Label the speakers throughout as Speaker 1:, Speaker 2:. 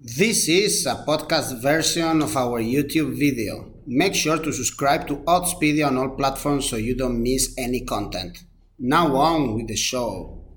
Speaker 1: This is a podcast version of our YouTube video. Make sure to subscribe to Oddspedia on all platforms so you don't miss any content. Now on with the show.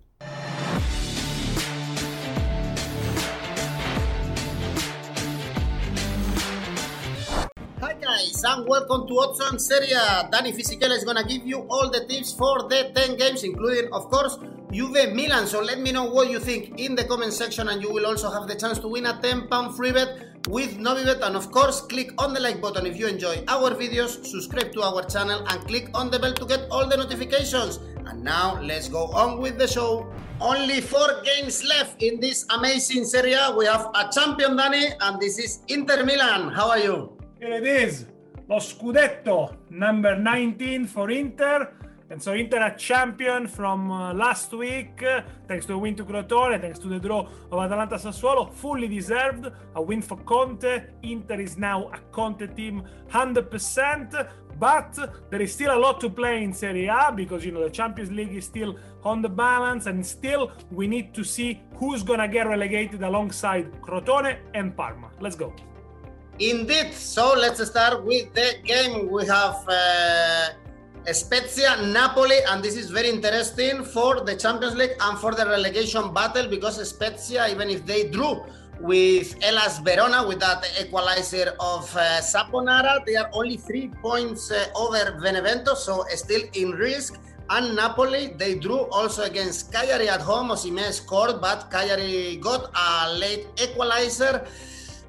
Speaker 1: And welcome to Odds Serie Danny Fisichella is gonna give you all the tips for the 10 games, including, of course, Juve Milan. So let me know what you think in the comment section, and you will also have the chance to win a 10 pound free bet with Novibet. And of course, click on the like button if you enjoy our videos, subscribe to our channel, and click on the bell to get all the notifications. And now let's go on with the show. Only four games left in this amazing Serie. We have a champion, Danny, and this is Inter Milan. How are you?
Speaker 2: Here it is, lo Scudetto, number 19 for Inter. And so Inter a champion from uh, last week, thanks to a win to Crotone, thanks to the draw of Atalanta Sassuolo, fully deserved. A win for Conte. Inter is now a Conte team 100%. But there is still a lot to play in Serie A because you know the Champions League is still on the balance, and still we need to see who's gonna get relegated alongside Crotone and Parma. Let's go.
Speaker 1: Indeed. So let's start with the game. We have uh, Spezia, Napoli, and this is very interesting for the Champions League and for the relegation battle because Spezia, even if they drew with Hellas Verona with that equalizer of uh, Saponara, they are only three points uh, over Benevento, so still in risk. And Napoli, they drew also against Cagliari at home. Osimhen scored, but Cagliari got a late equalizer.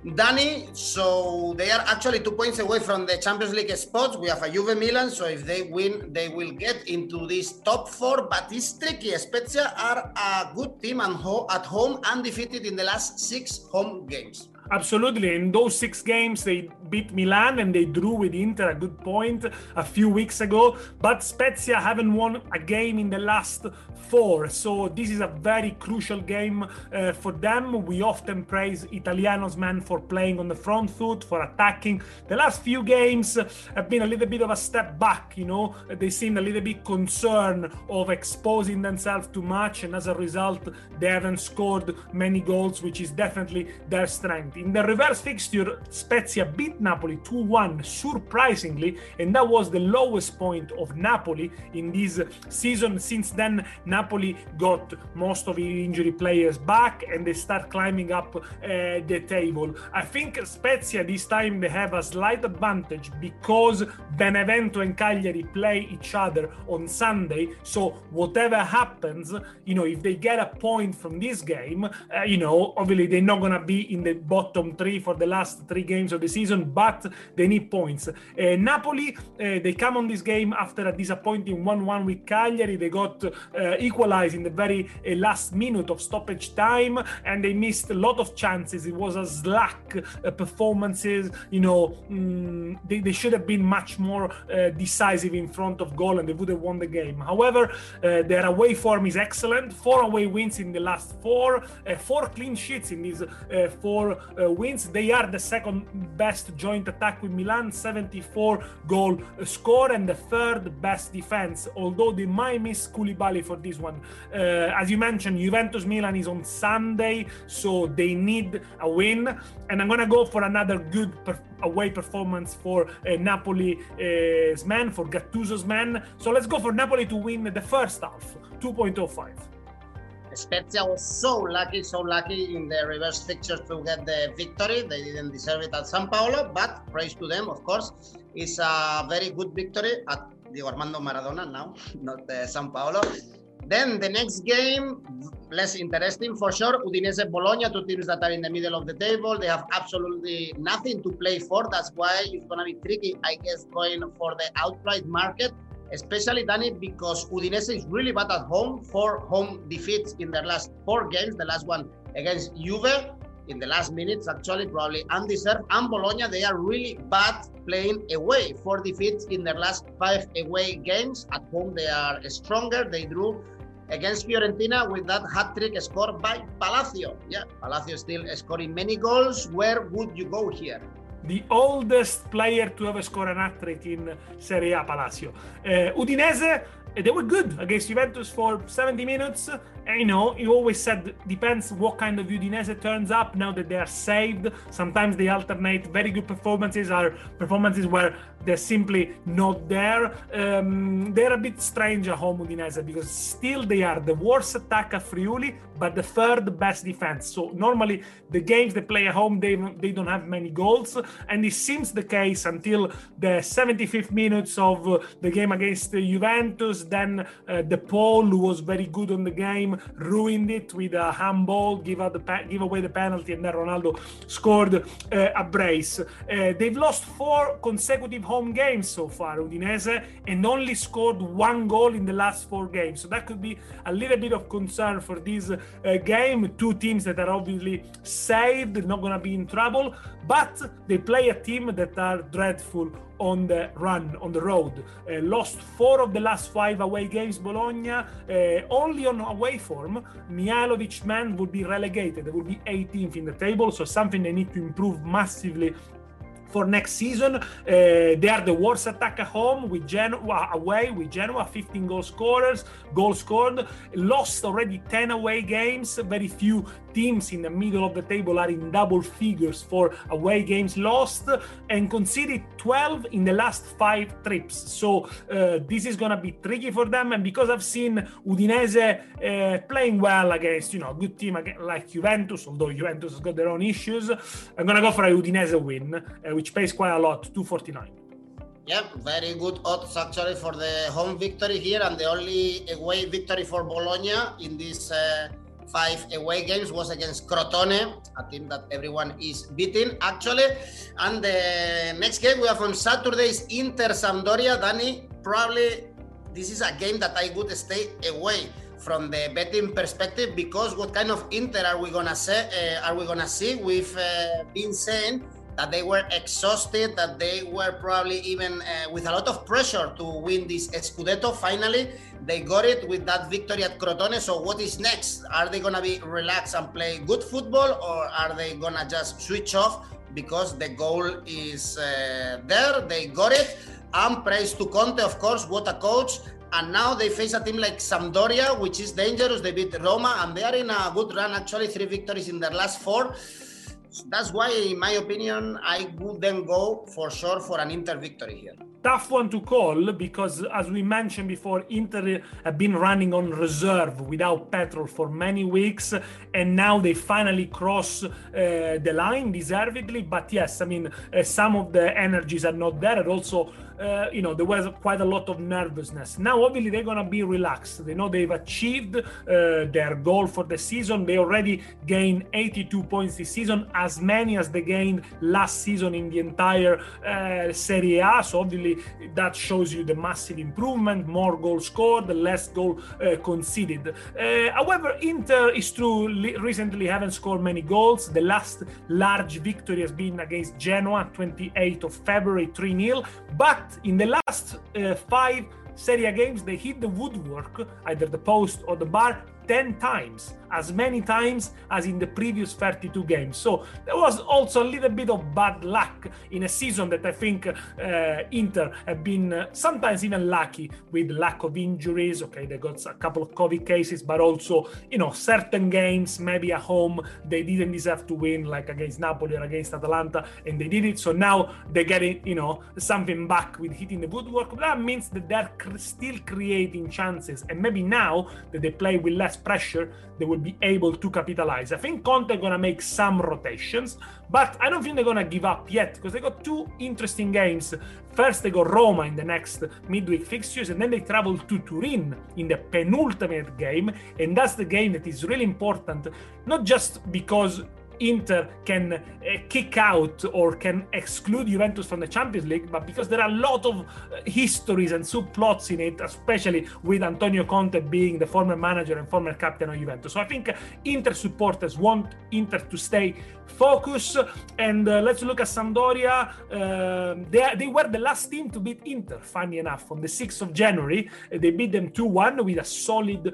Speaker 1: Danny, so they are actually two points away from the Champions League spots. We have a Juve Milan, so if they win, they will get into this top four. But it's tricky. Spezia are a good team and ho- at home, undefeated in the last six home games.
Speaker 2: Absolutely. In those six games, they beat Milan and they drew with Inter a good point a few weeks ago. But Spezia haven't won a game in the last four. So this is a very crucial game uh, for them. We often praise Italiano's men for playing on the front foot, for attacking. The last few games have been a little bit of a step back, you know. They seem a little bit concerned of exposing themselves too much. And as a result, they haven't scored many goals, which is definitely their strength. In the reverse fixture, Spezia beat Napoli 2 1, surprisingly, and that was the lowest point of Napoli in this season. Since then, Napoli got most of the injury players back and they start climbing up uh, the table. I think Spezia this time they have a slight advantage because Benevento and Cagliari play each other on Sunday. So, whatever happens, you know, if they get a point from this game, uh, you know, obviously they're not going to be in the bottom three for the last three games of the season, but they need points. Uh, Napoli, uh, they come on this game after a disappointing 1 1 with Cagliari. They got uh, equalized in the very uh, last minute of stoppage time and they missed a lot of chances. It was a slack uh, performances. You know, mm, they, they, should have been much more uh, decisive in front of goal and they would have won the game. However, their away form is excellent. Four away wins in the last four, four clean sheets in these four wins. They are the second best joint attack with Milan, 74 goal score, and the third best defense. Although they might miss Koulibaly for this one. Uh, as you mentioned, Juventus Milan is on Sunday, so they need a win. And I'm gonna go for another good per- away performance for uh, Napoli's man, for Gattuso's man. So let's go for Napoli to win the first half, 2.05.
Speaker 1: Spezia was so lucky, so lucky in the reverse fixtures to get the victory. They didn't deserve it at San Paolo, but praise to them, of course. It's a very good victory at the Armando Maradona now, not uh, San Paolo. Then the next game, less interesting for sure. Udinese Bologna, two teams that are in the middle of the table. They have absolutely nothing to play for. That's why it's going to be tricky, I guess, going for the outright market especially Danny because Udinese is really bad at home. Four home defeats in their last four games. The last one against Juve in the last minutes, actually, probably undeserved. And Bologna, they are really bad playing away. Four defeats in their last five away games. At home, they are stronger. They drew against Fiorentina with that hat trick scored by Palacio. Yeah, Palacio still scoring many goals. Where would you go here?
Speaker 2: The oldest player to ever score an hat trick in Serie A, Palacio. Uh, Udinese, they were good against Juventus for 70 minutes, you know, you always said depends what kind of Udinese turns up. Now that they are saved, sometimes they alternate. Very good performances are performances where they're simply not there. Um, they're a bit strange at home Udinese because still they are the worst attack at Friuli, but the third best defense. So normally the games they play at home they they don't have many goals, and it seems the case until the 75th minutes of uh, the game against Juventus. Then uh, De Paul, who was very good on the game, ruined it with a handball, give out the give away the penalty, and then Ronaldo scored uh, a brace. Uh, they've lost four consecutive home games so far, Udinese, and only scored one goal in the last four games. So that could be a little bit of concern for this uh, game. Two teams that are obviously saved, not going to be in trouble, but they play a team that are dreadful on the run, on the road. Uh, lost four of the last five away games, Bologna. Uh, only on away form, Mihajlovic man, would be relegated. They will be 18th in the table, so something they need to improve massively for next season. Uh, they are the worst attack at home with Genoa away with Genoa, 15 goal scorers, goal scored, lost already 10 away games. Very few teams in the middle of the table are in double figures for away games lost and conceded 12 in the last five trips. So uh, this is gonna be tricky for them. And because I've seen Udinese uh, playing well against you know a good team like Juventus, although Juventus has got their own issues, I'm gonna go for a Udinese win. Uh, which pays quite a lot, 249.
Speaker 1: Yeah, very good odds actually for the home victory here, and the only away victory for Bologna in these uh, five away games was against Crotone, a team that everyone is beating actually. And the next game we have on Saturday is Inter Sampdoria. Danny, probably this is a game that I would stay away from the betting perspective because what kind of Inter are we gonna say? Uh, are we gonna see? We've uh, been saying that they were exhausted, that they were probably even uh, with a lot of pressure to win this Scudetto. Finally, they got it with that victory at Crotone. So, what is next? Are they going to be relaxed and play good football, or are they going to just switch off because the goal is uh, there? They got it. And praise to Conte, of course, what a coach. And now they face a team like Sampdoria, which is dangerous. They beat Roma, and they are in a good run, actually, three victories in their last four that's why, in my opinion, I would then go for sure for an Inter victory here.
Speaker 2: Tough one to call because, as we mentioned before, Inter have been running on reserve without petrol for many weeks, and now they finally cross uh, the line deservedly. But yes, I mean, uh, some of the energies are not there, and also uh, you know, there was quite a lot of nervousness. Now, obviously, they're going to be relaxed. They know they've achieved uh, their goal for the season. They already gained 82 points this season, as many as they gained last season in the entire uh, Serie A. So, obviously, that shows you the massive improvement more goals scored, less goal uh, conceded. Uh, however, Inter is true, recently haven't scored many goals. The last large victory has been against Genoa, 28th of February, 3 0. In the last uh, five Serie A games, they hit the woodwork, either the post or the bar, 10 times, as many times as in the previous 32 games. So there was also a little bit of bad luck in a season that I think uh, Inter have been uh, sometimes even lucky with lack of injuries. Okay, they got a couple of COVID cases, but also, you know, certain games, maybe at home, they didn't deserve to win, like against Napoli or against Atalanta, and they did it. So now they're getting, you know, something back with hitting the woodwork. That means that they're still creating chances, and maybe now that they play with less pressure, they will be able to capitalize. I think Conte gonna make some rotations, but I don't think they're gonna give up yet because they got two interesting games. First, they go Roma in the next midweek fixtures, and then they travel to Turin in the penultimate game, and that's the game that is really important, not just because Inter can uh, kick out or can exclude Juventus from the Champions League, but because there are a lot of uh, histories and subplots in it, especially with Antonio Conte being the former manager and former captain of Juventus. So I think Inter supporters want Inter to stay focused. And uh, let's look at Sampdoria. Uh, they, they were the last team to beat Inter, funny enough, on the 6th of January. They beat them 2 1 with a solid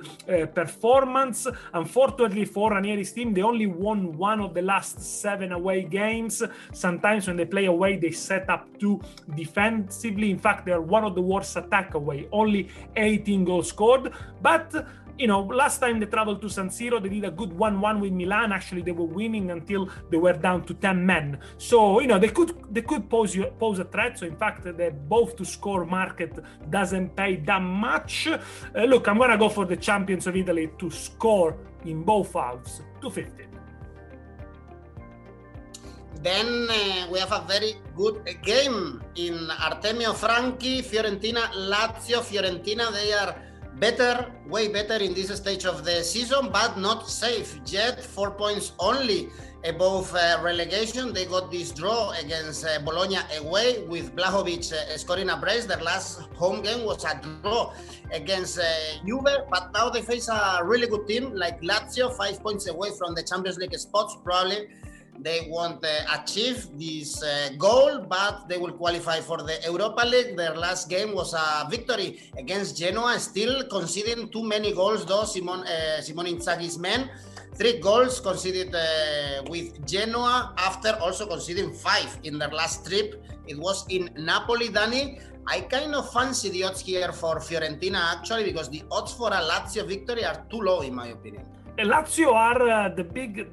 Speaker 2: performance. Unfortunately for Ranieri's team, they only won one of the last seven away games. Sometimes when they play away, they set up two defensively. In fact, they're one of the worst attack away, only 18 goals scored. But you know, last time they traveled to San Siro, they did a good 1-1 with Milan. Actually, they were winning until they were down to 10 men. So, you know, they could they could pose you, pose a threat. So, in fact, the both to score market doesn't pay that much. Uh, look, I'm gonna go for the champions of Italy to score in both halves, 250.
Speaker 1: Then uh, we have a very good game in Artemio Franchi, Fiorentina, Lazio. Fiorentina, they are better, way better in this stage of the season, but not safe yet. Four points only above uh, relegation. They got this draw against uh, Bologna away with Vlahovic uh, scoring a brace. Their last home game was a draw against uh, Juve, but now they face a really good team like Lazio, five points away from the Champions League spots, probably they won't uh, achieve this uh, goal, but they will qualify for the Europa League. Their last game was a victory against Genoa, still conceding too many goals, though, Simon, uh, Simone Inzaghi's men. Three goals conceded uh, with Genoa after also conceding five in their last trip. It was in Napoli, Danny. I kind of fancy the odds here for Fiorentina actually because the odds for a Lazio victory are too low in my opinion.
Speaker 2: Lazio are uh, the big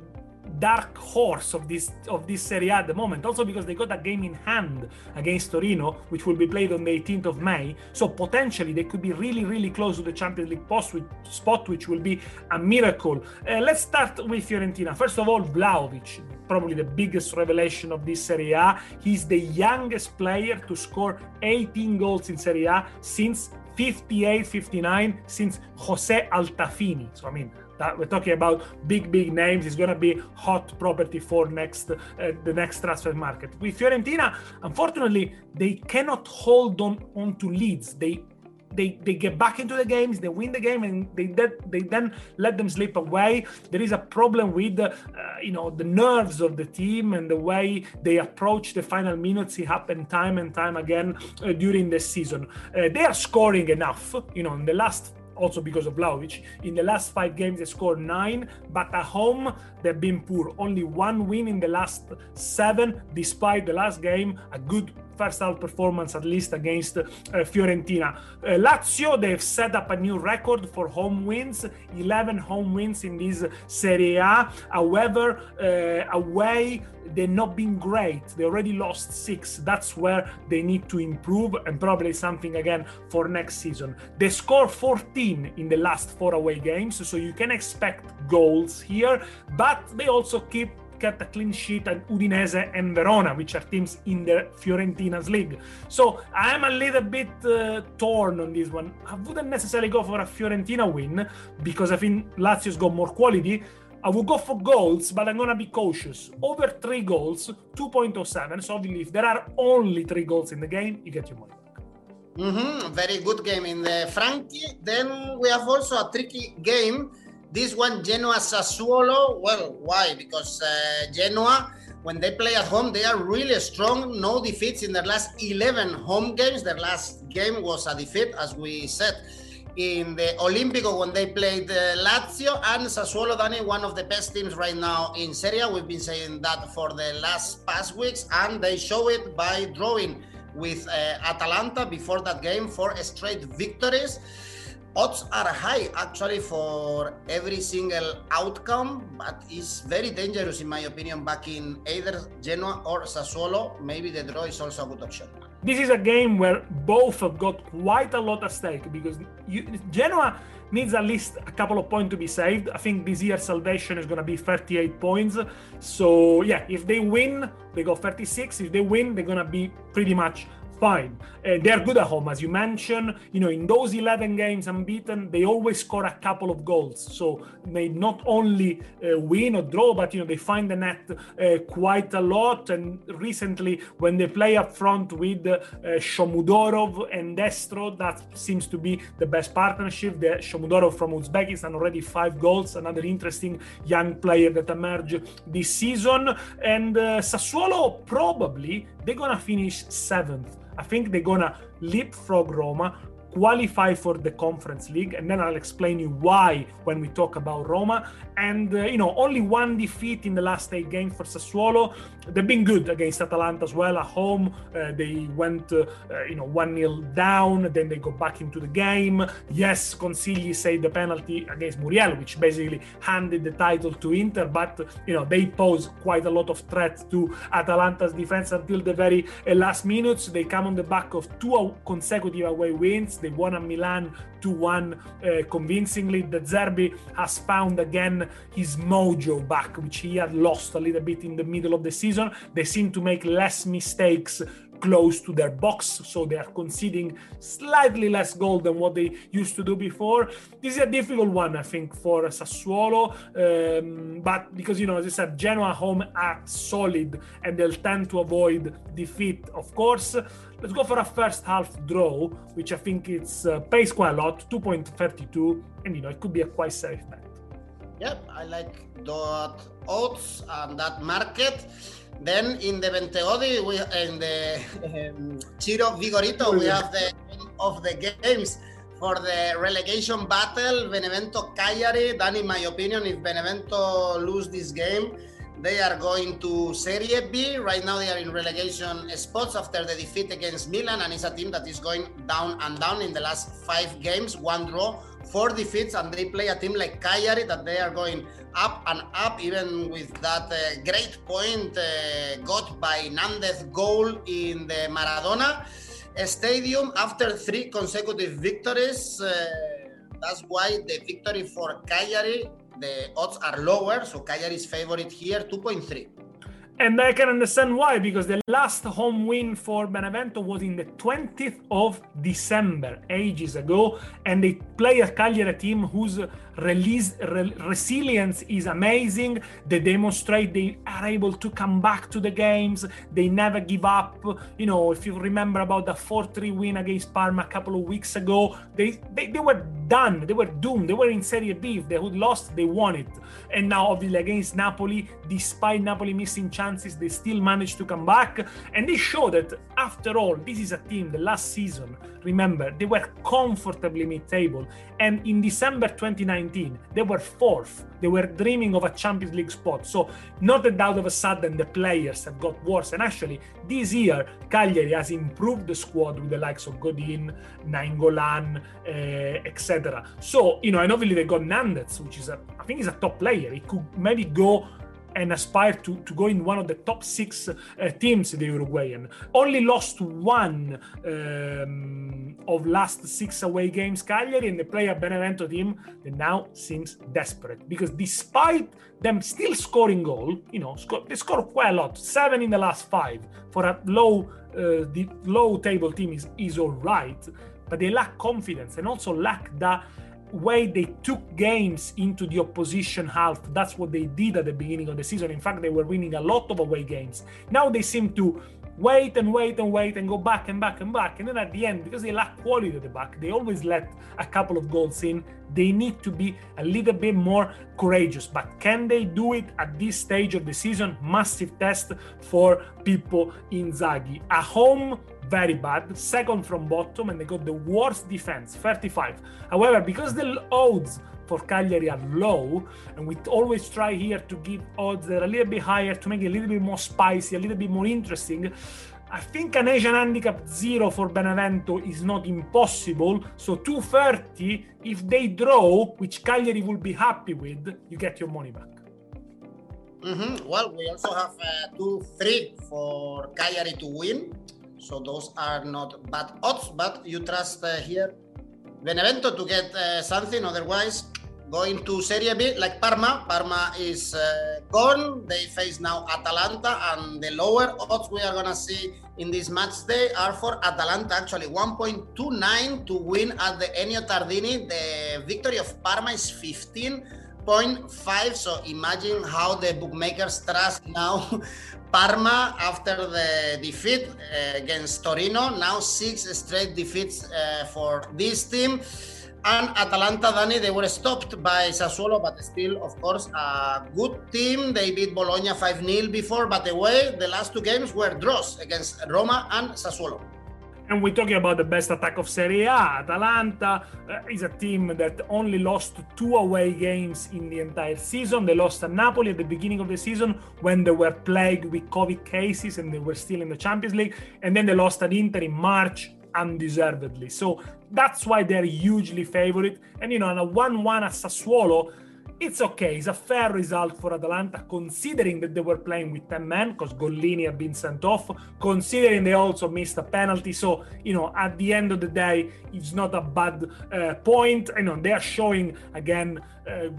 Speaker 2: dark horse of this of this Serie A at the moment. Also because they got a game in hand against Torino, which will be played on the 18th of May. So potentially they could be really, really close to the Champions League post spot, which will be a miracle. Uh, let's start with Fiorentina. First of all, Vlahovic, probably the biggest revelation of this Serie A. He's the youngest player to score 18 goals in Serie A since 58 59 since Jose Altafini. So, I mean, that we're talking about big big names it's going to be hot property for next uh, the next transfer market with fiorentina unfortunately they cannot hold on on to leads they they, they get back into the games, they win the game, and they they then let them slip away. There is a problem with uh, you know the nerves of the team and the way they approach the final minutes. It happened time and time again uh, during the season. Uh, they are scoring enough. You know, in the last also because of Vlahovic. In the last five games, they scored nine, but at home, they've been poor. Only one win in the last seven, despite the last game, a good first half performance at least against uh, Fiorentina. Uh, Lazio, they've set up a new record for home wins 11 home wins in this Serie A. However, uh, away, they're not been great. They already lost six. That's where they need to improve and probably something again for next season. They score 14 in the last four away games, so you can expect goals here, but they also keep kept a clean sheet at Udinese and Verona, which are teams in the Fiorentina's league. So I'm a little bit uh, torn on this one. I wouldn't necessarily go for a Fiorentina win because I think Lazio's got more quality. I will go for goals, but I'm gonna be cautious. Over three goals, 2.07. So obviously, if there are only three goals in the game, you get your money.
Speaker 1: Mm-hmm. Very good game in the Franchi. Then we have also a tricky game this one, Genoa Sassuolo, well, why? Because uh, Genoa, when they play at home, they are really strong. No defeats in their last 11 home games. Their last game was a defeat, as we said in the Olimpico when they played uh, Lazio and Sassuolo, Danny, one of the best teams right now in Serie. We've been saying that for the last past weeks, and they show it by drawing with uh, Atalanta before that game, four straight victories odds are high actually for every single outcome, but it's very dangerous in my opinion back in either Genoa or Sassuolo. Maybe the draw is also a good option.
Speaker 2: This is a game where both have got quite a lot at stake because you, Genoa needs at least a couple of points to be saved. I think this year salvation is going to be 38 points. So yeah, if they win, they go 36. If they win, they're going to be pretty much fine. Uh, they're good at home, as you mentioned. You know, in those 11 games unbeaten, they always score a couple of goals. So they not only uh, win or draw, but you know they find the net uh, quite a lot. And recently, when they play up front with uh, Shomurodov and Destro, that seems to be the best partnership. The Shomurodov from Uzbekistan already five goals. Another interesting young player that emerged this season. And Sassuolo probably they're gonna finish seventh I think they're gonna leapfrog Roma qualify for the Conference League, and then I'll explain you why when we talk about Roma. And uh, you know, only one defeat in the last eight games for Sassuolo. They've been good against Atalanta as well at home. Uh, they went, uh, uh you know, one 0 down, then they go back into the game. Yes, Consigli saved the penalty against Muriel, which basically handed the title to Inter, but you know they pose quite a lot of threat to Atalanta's defense until the very uh, last minutes. They come on the back of two consecutive away wins. They won at Milan 2 1 uh, convincingly. De Zerbi has found again his mojo back, which he had lost a little bit in the middle of the season. They seem to make less mistakes close to their box, so they are conceding slightly less goal than what they used to do before. This is a difficult one, I think, for Sassuolo, um, but because you know, as I said, Genoa home are solid and they'll tend to avoid defeat, of course. Let's go for a first half draw, which I think it's uh, pays quite a lot, 2.32, and you know, it could be a quite safe bet.
Speaker 1: Yep, I like that odds and that market. Then in the Bentegodi, we in the um, Ciro Vigorito, we have the of the games for the relegation battle. Benevento Cagliari. Then, in my opinion, if Benevento lose this game, they are going to Serie B. Right now, they are in relegation spots after the defeat against Milan, and it's a team that is going down and down in the last five games. One draw, four defeats, and they play a team like Cagliari that they are going up and up, even with that uh, great point uh, got by Nandez goal in the Maradona Stadium after three consecutive victories. Uh, that's why the victory for Cagliari, the odds are lower. So Cagliari is favorite here, 2.3.
Speaker 2: And I can understand why, because the last home win for Benevento was in the 20th of December, ages ago, and they play a Cagliari team whose release, re- resilience is amazing. They demonstrate they are able to come back to the games. They never give up. You know, if you remember about the 4-3 win against Parma a couple of weeks ago, they, they, they were done. They were doomed. They were in Serie B. If they had lost, they won it. And now, obviously, against Napoli, despite Napoli missing they still managed to come back. And they show that, after all, this is a team, the last season, remember, they were comfortably mid table. And in December 2019, they were fourth. They were dreaming of a Champions League spot. So, not that out of a sudden the players have got worse. And actually, this year, Cagliari has improved the squad with the likes of Godin, Nainggolan, uh, etc. So, you know, and obviously they got Nandez, which is a, I think is a top player. He could maybe go and aspire to, to go in one of the top six uh, teams the Uruguayan. Only lost one um, of last six away games, Cagliari, and they play a Benevento team that now seems desperate because despite them still scoring goal, you know, score, they score quite a lot, seven in the last five for a low uh, the low table team is is all right, but they lack confidence and also lack that way they took games into the opposition half. That's what they did at the beginning of the season. In fact, they were winning a lot of away games. Now they seem to wait and wait and wait and go back and back and back. And then at the end, because they lack quality at the back, they always let a couple of goals in. They need to be a little bit more courageous. But can they do it at this stage of the season? Massive test for people in Zaghi. A home, very bad, second from bottom, and they got the worst defense, 35. However, because the odds for Cagliari are low, and we always try here to give odds that are a little bit higher to make it a little bit more spicy, a little bit more interesting. I think an Asian handicap zero for Benevento is not impossible. So 230, if they draw, which Cagliari will be happy with, you get your money back.
Speaker 1: Mm-hmm. Well, we also have uh, two three for Cagliari to win. So those are not bad odds, but you trust uh, here Benevento to get uh, something. Otherwise, going to Serie B like Parma. Parma is uh, gone. They face now Atalanta, and the lower odds we are gonna see in this match day are for Atalanta. Actually, 1.29 to win at the Ennio Tardini. The victory of Parma is 15.5. So imagine how the bookmakers trust now Parma after the defeat uh, against Torino. Now six straight defeats uh, for this team. And Atalanta, Dani, they were stopped by Sassuolo, but still, of course, a good team. They beat Bologna 5 0 before, but away, the last two games were draws against Roma and Sassuolo.
Speaker 2: And we're talking about the best attack of Serie A. Atalanta uh, is a team that only lost two away games in the entire season. They lost to Napoli at the beginning of the season when they were plagued with COVID cases and they were still in the Champions League. And then they lost at Inter in March undeservedly. So that's why they're hugely favorite. And you know, on a 1 1 at Sassuolo, it's okay. It's a fair result for Atalanta, considering that they were playing with 10 men, because Gollini had been sent off, considering they also missed a penalty. So, you know, at the end of the day, it's not a bad uh, point. You know, they are showing, again,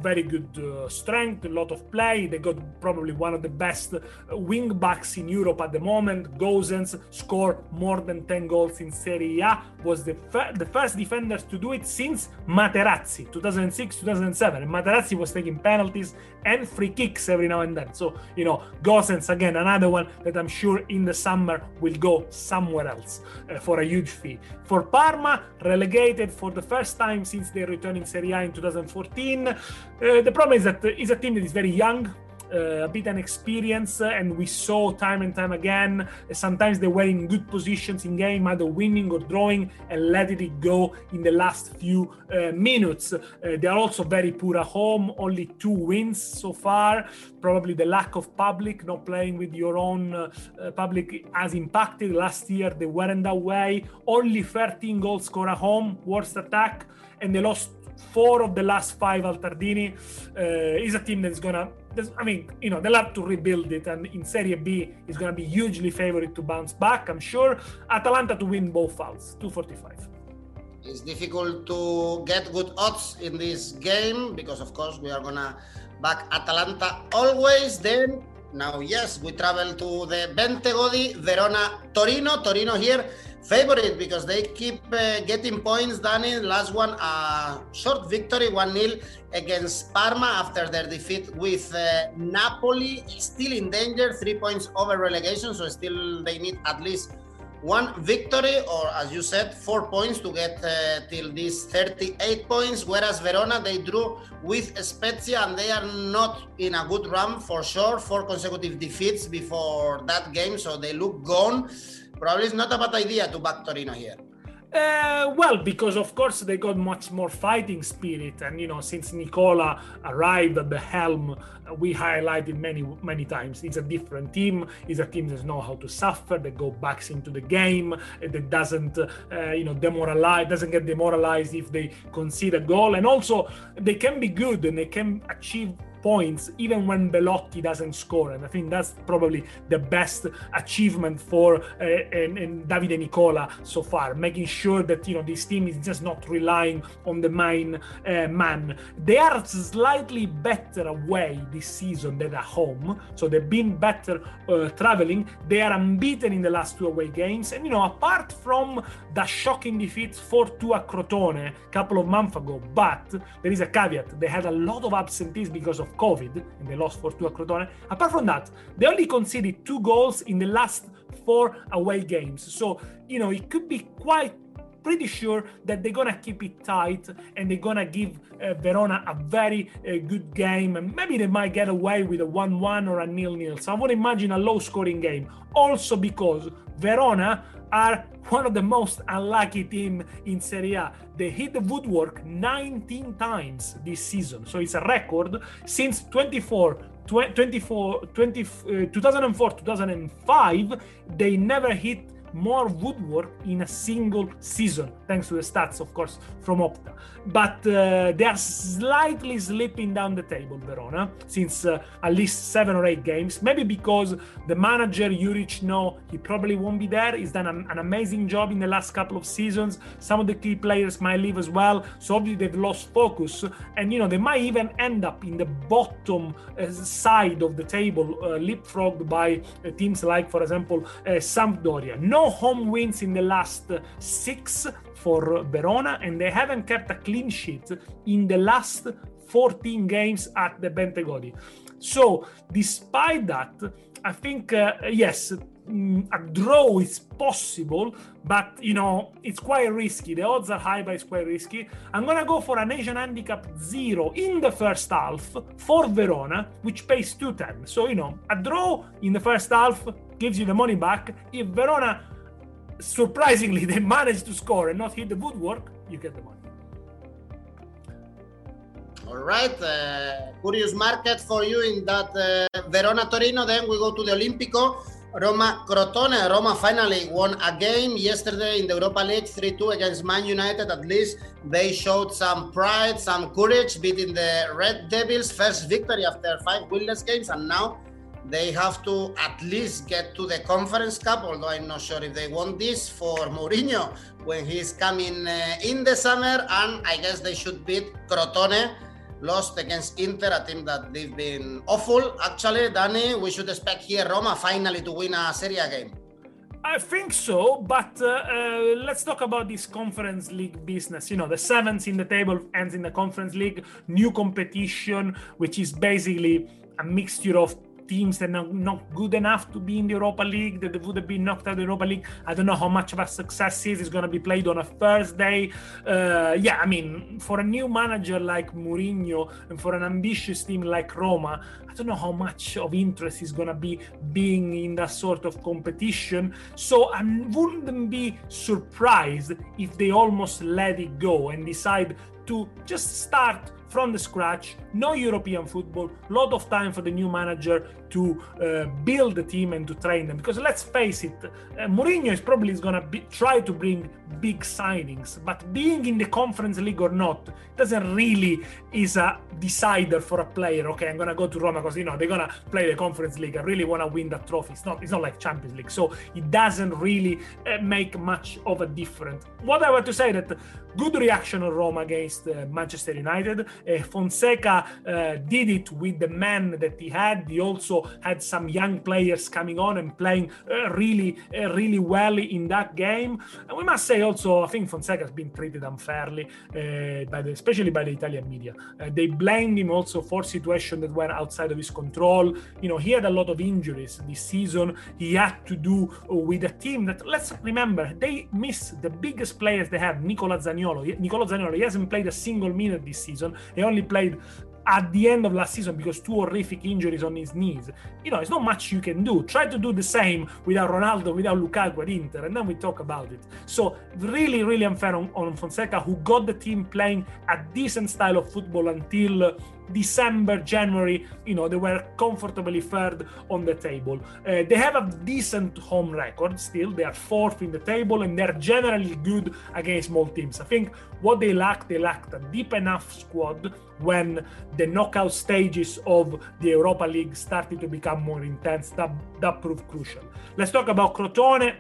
Speaker 2: very good uh, strength, a lot of play. They got probably one of the best uh, wing backs in Europe at the moment. Gosens scored more than 10 goals in Serie A, was the, the first defenders to do it since Materazzi, 2006 2007. And Materazzi was taking penalties and free kicks every now and then. So, you know, Gosens, again, another one that I'm sure in the summer will go somewhere else uh, for a huge fee. For Parma, relegated for the first time since they returned in Serie A in 2014. Uh, the problem is that it's a team that is very young, uh, a bit an experience, and we saw time and time again. Uh, sometimes they were in good positions in game, either winning or drawing, and letting it go in the last few uh, minutes. Uh, they are also very poor at home, only two wins so far. Probably the lack of public, not playing with your own uh, public, has impacted. Last year they weren't that way. Only 13 goals scored at home, worst attack, and they lost four of the last five Altardini uh, is a team that is gonna. I mean, you know, they'll have to rebuild it, and in Serie B is gonna be hugely favored to bounce back. I'm sure. Atalanta to win both fouls, 245.
Speaker 1: It's difficult to get good odds in this game because, of course, we are gonna back Atalanta always. Then now, yes, we travel to the Bentegodi, Verona, Torino. Torino here favorite because they keep uh, getting points. Danny, last one, a uh, short victory, 1 0 against Parma after their defeat with uh, Napoli. Still in danger, three points over relegation, so still they need at least one victory, or as you said, four points to get uh, till these 38 points. Whereas Verona, they drew with Spezia and they are not in a good run for sure. Four consecutive defeats before that game, so they look gone. Probably it's not a bad idea to back Torino here.
Speaker 2: Uh, well, because of course they got much more fighting spirit, and you know, since Nicola arrived at the helm, we highlighted many many times. It's a different team. It's a team that knows how to suffer. That go back into the game. That doesn't, uh, you know, demoralize. Doesn't get demoralized if they concede a goal, and also they can be good and they can achieve points even when Belotti doesn't score. And I think that's probably the best achievement for uh, and, and Davide Nicola so far, making sure that you know this team is just not relying on the main uh, man. They are slightly better away this season than at home, so they've been better uh, traveling. They are unbeaten in the last two away games, and you know apart from the shocking defeat 4-2 at Crotone a couple of months ago, but there is a caveat: they had a lot of absentees because of COVID and they lost 4 2 at Crotone. Apart from that, they only conceded two goals in the last four away games. So, you know, it could be quite pretty sure that they're gonna keep it tight and they're gonna give uh, Verona a very uh, good game and maybe they might get away with a 1-1 or a nil-nil. So I would imagine a low-scoring game. Also because Verona are one of the most unlucky team in Serie A. They hit the woodwork 19 times this season, so it's a record since 24 24 20, uh, 2004 2005 they never hit more woodwork in a single season, thanks to the stats, of course, from Opta. But uh, they are slightly slipping down the table, Verona, since uh, at least seven or eight games. Maybe because the manager, Juric, no, he probably won't be there. He's done an, an amazing job in the last couple of seasons. Some of the key players might leave as well. So obviously they've lost focus. And, you know, they might even end up in the bottom uh, side of the table, uh, leapfrogged by uh, teams like, for example, uh, Sampdoria. No home wins in the last six for Verona, and they haven't kept a clean sheet in the last 14 games at the Bentegodi. So, despite that, I think, uh, yes, mm, a draw is possible, but you know, it's quite risky. The odds are high, but it's quite risky. I'm gonna go for an Asian handicap zero in the first half for Verona, which pays 210. So, you know, a draw in the first half gives you the money back. If Verona surprisingly they manage to score and not hit the woodwork, you get the money.
Speaker 1: All right, uh, curious market for you in that uh, Verona Torino. Then we go to the Olimpico. Roma Crotone. Roma finally won a game yesterday in the Europa League 3 2 against Man United. At least they showed some pride, some courage, beating the Red Devils' first victory after five winless games. And now they have to at least get to the Conference Cup, although I'm not sure if they want this for Mourinho when he's coming uh, in the summer. And I guess they should beat Crotone lost against Inter, a team that they've been awful. Actually, Danny, we should expect here Roma finally to win a Serie A game.
Speaker 2: I think so, but uh, uh, let's talk about this conference league business. You know, the seventh in the table ends in the conference league, new competition, which is basically a mixture of teams that are not good enough to be in the Europa League, that would have been knocked out of the Europa League. I don't know how much of a success is. It's going to be played on a Thursday. Uh, yeah, I mean, for a new manager like Mourinho and for an ambitious team like Roma, I don't know how much of interest is going to be being in that sort of competition. So I wouldn't be surprised if they almost let it go and decide to just start from the scratch, no European football, lot of time for the new manager to uh, build the team and to train them. Because let's face it, uh, Mourinho is probably going to try to bring big signings, but being in the Conference League or not doesn't really is a decider for a player. Okay, I'm going to go to Roma because you know they're going to play the Conference League. I really want to win that trophy. It's not. It's not like Champions League, so it doesn't really uh, make much of a difference. What I want to say that good reaction on Roma against uh, Manchester United. Uh, Fonseca uh, did it with the man that he had. He also had some young players coming on and playing uh, really, uh, really well in that game. And we must say also, I think Fonseca has been treated unfairly, by the, especially by the Italian media. they blamed him also for situations that were outside of his control. You know, he had a lot of injuries this season. He had to do with a team that, let's remember, they miss the biggest players they have, Nicola Zaniolo Zaniolo. Nicolo Zaniolo, he hasn't played a single minute this season. He only played at the end of last season because two horrific injuries on his knees. You know, it's not much you can do. Try to do the same without Ronaldo, without Lukaku at Inter, and then we talk about it. So really, really unfair on, on Fonseca, who got the team playing a decent style of football until December, January, you know, they were comfortably third on the table. Uh, they have a decent home record still. They are fourth in the table and they're generally good against small teams. I think what they lack, they lacked a deep enough squad when the knockout stages of the Europa League started to become more intense. That, that proved crucial. Let's talk about Crotone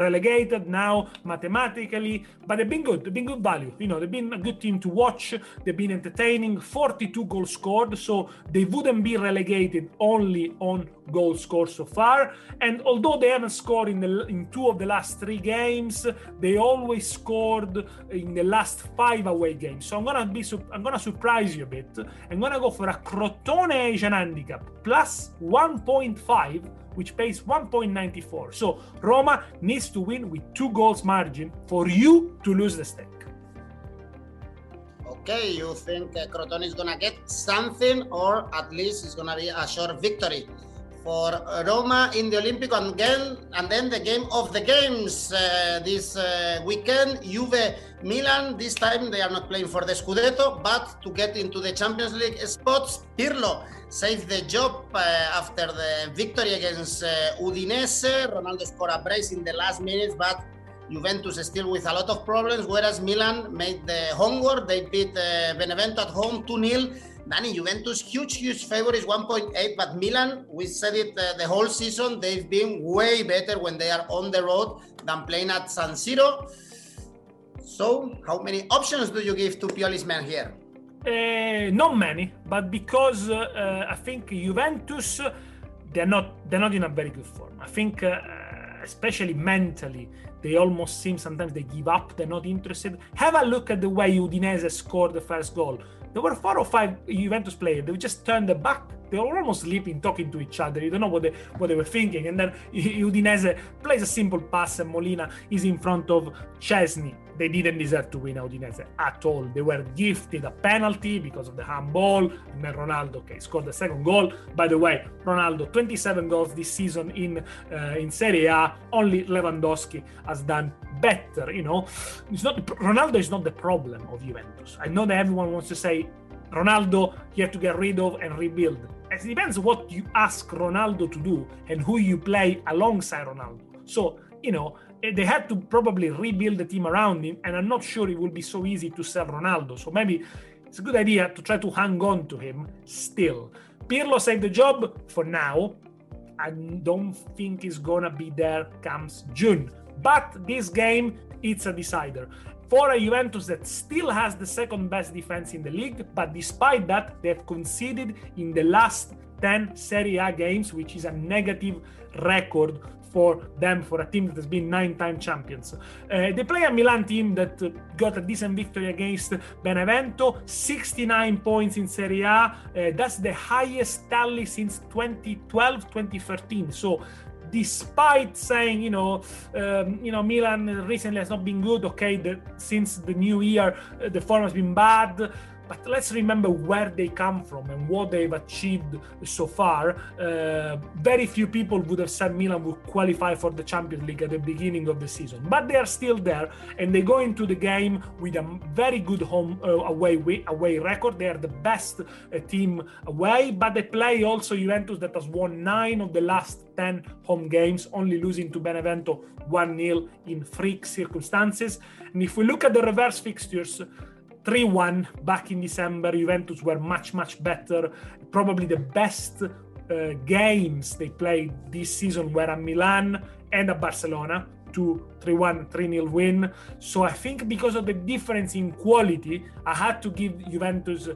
Speaker 2: relegated now mathematically, but they've been good. They've been good value. You know, they've been a good team to watch. They've been entertaining. 42 goals scored, so they wouldn't be relegated only on goals scored so far. And although they haven't scored in the in two of the last three games, they always scored in the last five away games. So I'm gonna be I'm gonna surprise you a bit. I'm gonna go for a Crotone Asian handicap plus 1.5 which pays 1.94. So Roma needs to win with two goals margin for you to lose the stake.
Speaker 1: Okay, you think uh, Crotone is gonna get something, or at least it's gonna be a short victory for Roma in the Olympic and again, and then the game of the games uh, this uh, weekend. Juve Milan. This time they are not playing for the Scudetto, but to get into the Champions League spots. Pirlo saved the job uh, after the victory against uh, Udinese. Ronaldo scored a brace in the last minutes, but Juventus is still with a lot of problems. Whereas Milan made the homework. They beat uh, Benevento at home 2 0 Danny, Juventus, huge, huge favorites, 1.8. But Milan, we said it uh, the whole season, they've been way better when they are on the road than playing at San Siro. So, how many options do you give to Pioli's men here?
Speaker 2: Uh, not many, but because uh, I think Juventus, they're not they're not in a very good form. I think, uh, especially mentally, they almost seem sometimes they give up. They're not interested. Have a look at the way Udinese scored the first goal. There were four or five Juventus players. They just turned their back. They were almost sleeping, talking to each other. You don't know what they what they were thinking. And then Udinese plays a simple pass, and Molina is in front of Szczesny. They didn't deserve to win Udinese at all. They were gifted a penalty because of the handball, and then Ronaldo okay, scored the second goal. By the way, Ronaldo 27 goals this season in uh, in Serie A. Only Lewandowski has done better. You know, it's not Ronaldo is not the problem of Juventus. I know that everyone wants to say Ronaldo you have to get rid of and rebuild. It depends what you ask Ronaldo to do and who you play alongside Ronaldo. So you know Eh, they had to probably rebuild the team around him, and I'm not sure it will be so easy to sell Ronaldo. So maybe it's a good idea to try to hang on to him still. Pirlo saved the job for now. I don't think he's gonna be there comes June. But this game, it's a decider. For a Juventus that still has the second best defense in the league, but despite that, they've conceded in the last 10 Serie A games, which is a negative record for them, for a team that has been nine-time champions. Uh, they play a Milan team that got a decent victory against Benevento, 69 points in Serie A. Uh, that's the highest tally since 2012-2013. So despite saying you know um, you know Milan recently has not been good okay the, since the new year uh, the form has been bad but let's remember where they come from and what they've achieved so far. Uh, very few people would have said Milan would qualify for the Champions League at the beginning of the season, but they are still there and they go into the game with a very good home uh, away away record. They are the best uh, team away, but they play also Juventus that has won nine of the last 10 home games, only losing to Benevento 1 0 in freak circumstances. And if we look at the reverse fixtures, 3 1 back in December. Juventus were much, much better. Probably the best uh, games they played this season were at Milan and at Barcelona. 2 3 1 3 0 win. So I think because of the difference in quality, I had to give Juventus uh,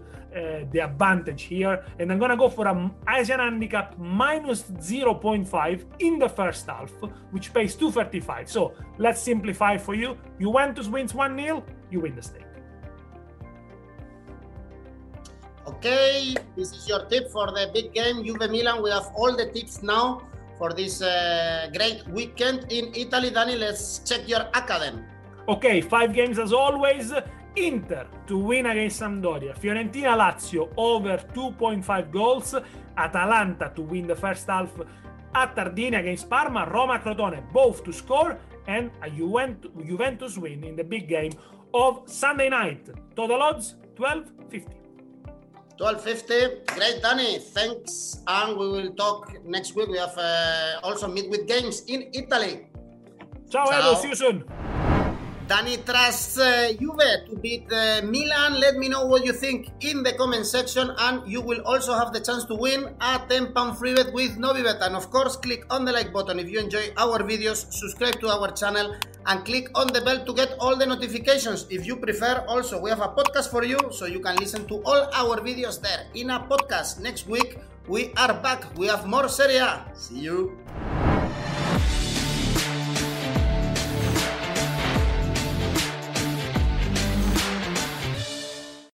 Speaker 2: the advantage here. And I'm going to go for a Asian handicap minus 0.5 in the first half, which pays 235. So let's simplify for you. Juventus wins 1 0, you win the stake.
Speaker 1: Okay, this is your tip for the big game, Juve Milan. We have all the tips now for this uh, great weekend in Italy. Danny, let's check your academy.
Speaker 2: Okay, five games as always. Inter to win against Sampdoria, Fiorentina Lazio over 2.5 goals, Atalanta to win the first half at Tardini against Parma, Roma Crotone both to score, and a Juventus win in the big game of Sunday night. Total odds 12.50.
Speaker 1: 12.50. Great, Danny. Thanks. And we will talk next week. We have uh, also midweek games in Italy.
Speaker 2: Ciao, Ciao. Edo. See you soon.
Speaker 1: Danny trusts uh, Juve to beat uh, Milan. Let me know what you think in the comment section, and you will also have the chance to win a 10 pound free bet with Novibet. And of course, click on the like button if you enjoy our videos, subscribe to our channel, and click on the bell to get all the notifications. If you prefer, also, we have a podcast for you so you can listen to all our videos there in a podcast. Next week, we are back. We have more Serie A. See you.